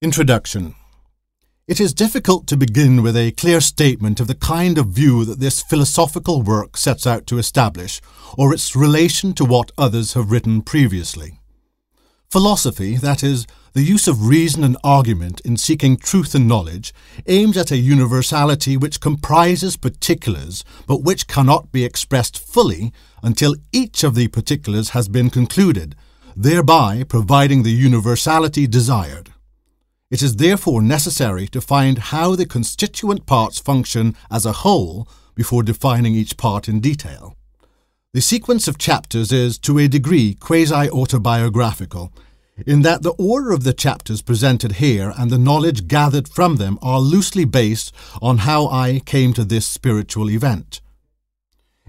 Introduction It is difficult to begin with a clear statement of the kind of view that this philosophical work sets out to establish, or its relation to what others have written previously. Philosophy, that is, the use of reason and argument in seeking truth and knowledge, aims at a universality which comprises particulars, but which cannot be expressed fully until each of the particulars has been concluded, thereby providing the universality desired. It is therefore necessary to find how the constituent parts function as a whole before defining each part in detail. The sequence of chapters is, to a degree, quasi autobiographical, in that the order of the chapters presented here and the knowledge gathered from them are loosely based on how I came to this spiritual event.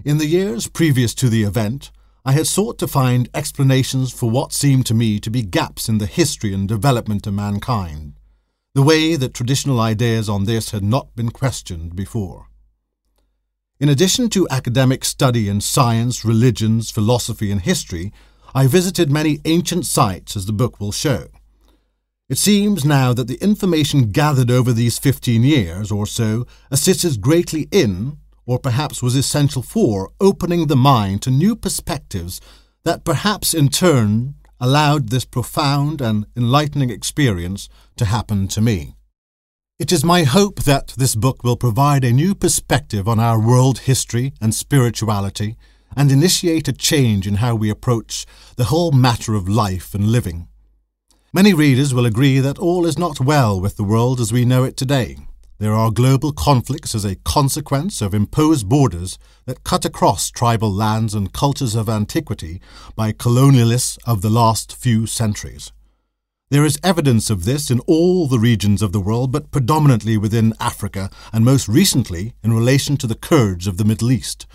In the years previous to the event, I had sought to find explanations for what seemed to me to be gaps in the history and development of mankind, the way that traditional ideas on this had not been questioned before. In addition to academic study in science, religions, philosophy, and history, I visited many ancient sites, as the book will show. It seems now that the information gathered over these fifteen years or so assisted greatly in, or perhaps was essential for, opening the mind to new perspectives that perhaps in turn allowed this profound and enlightening experience to happen to me. It is my hope that this book will provide a new perspective on our world history and spirituality and initiate a change in how we approach the whole matter of life and living. Many readers will agree that all is not well with the world as we know it today. There are global conflicts as a consequence of imposed borders that cut across tribal lands and cultures of antiquity by colonialists of the last few centuries. There is evidence of this in all the regions of the world, but predominantly within Africa, and most recently in relation to the Kurds of the Middle East.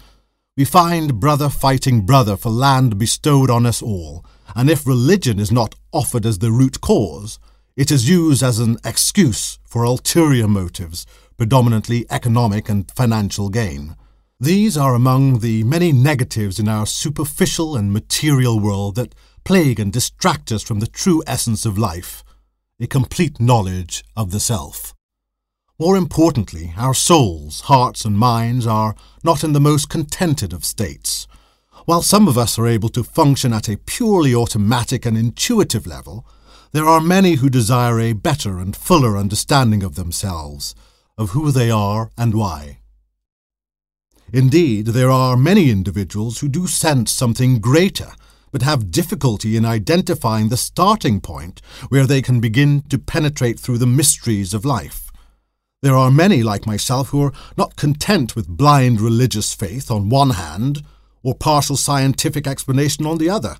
We find brother fighting brother for land bestowed on us all, and if religion is not offered as the root cause, it is used as an excuse for ulterior motives, predominantly economic and financial gain. These are among the many negatives in our superficial and material world that plague and distract us from the true essence of life, a complete knowledge of the self. More importantly, our souls, hearts, and minds are not in the most contented of states. While some of us are able to function at a purely automatic and intuitive level, there are many who desire a better and fuller understanding of themselves, of who they are and why. Indeed, there are many individuals who do sense something greater, but have difficulty in identifying the starting point where they can begin to penetrate through the mysteries of life. There are many like myself who are not content with blind religious faith on one hand, or partial scientific explanation on the other,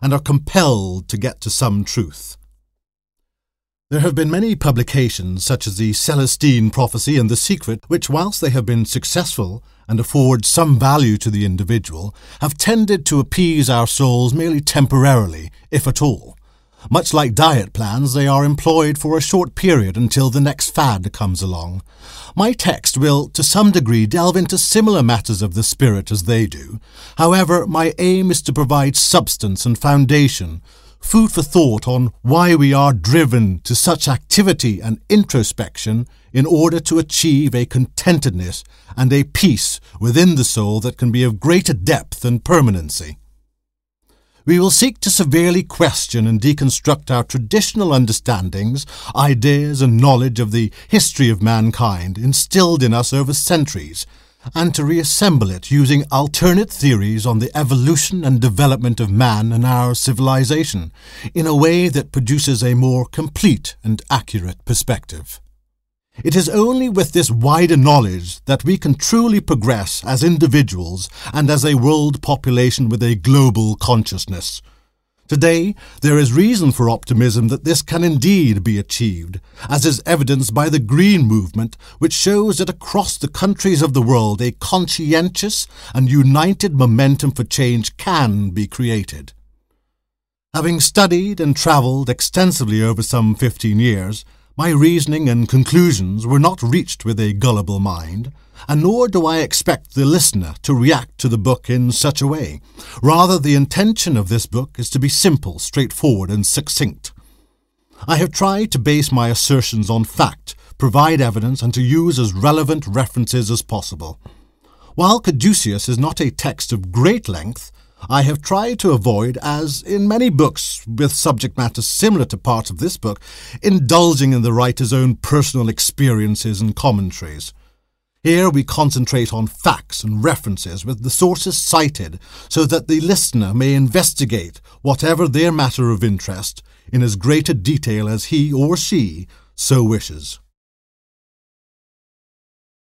and are compelled to get to some truth. There have been many publications, such as the Celestine Prophecy and The Secret, which, whilst they have been successful and afford some value to the individual, have tended to appease our souls merely temporarily, if at all. Much like diet plans, they are employed for a short period until the next fad comes along. My text will, to some degree, delve into similar matters of the spirit as they do. However, my aim is to provide substance and foundation food for thought on why we are driven to such activity and introspection in order to achieve a contentedness and a peace within the soul that can be of greater depth and permanency. We will seek to severely question and deconstruct our traditional understandings, ideas, and knowledge of the history of mankind instilled in us over centuries and to reassemble it using alternate theories on the evolution and development of man and our civilization in a way that produces a more complete and accurate perspective. It is only with this wider knowledge that we can truly progress as individuals and as a world population with a global consciousness. Today, there is reason for optimism that this can indeed be achieved, as is evidenced by the Green Movement, which shows that across the countries of the world a conscientious and united momentum for change can be created. Having studied and travelled extensively over some fifteen years, my reasoning and conclusions were not reached with a gullible mind, and nor do I expect the listener to react to the book in such a way. Rather, the intention of this book is to be simple, straightforward, and succinct. I have tried to base my assertions on fact, provide evidence, and to use as relevant references as possible. While Caduceus is not a text of great length, I have tried to avoid, as in many books with subject matter similar to parts of this book, indulging in the writer's own personal experiences and commentaries. Here we concentrate on facts and references with the sources cited so that the listener may investigate whatever their matter of interest in as great a detail as he or she so wishes.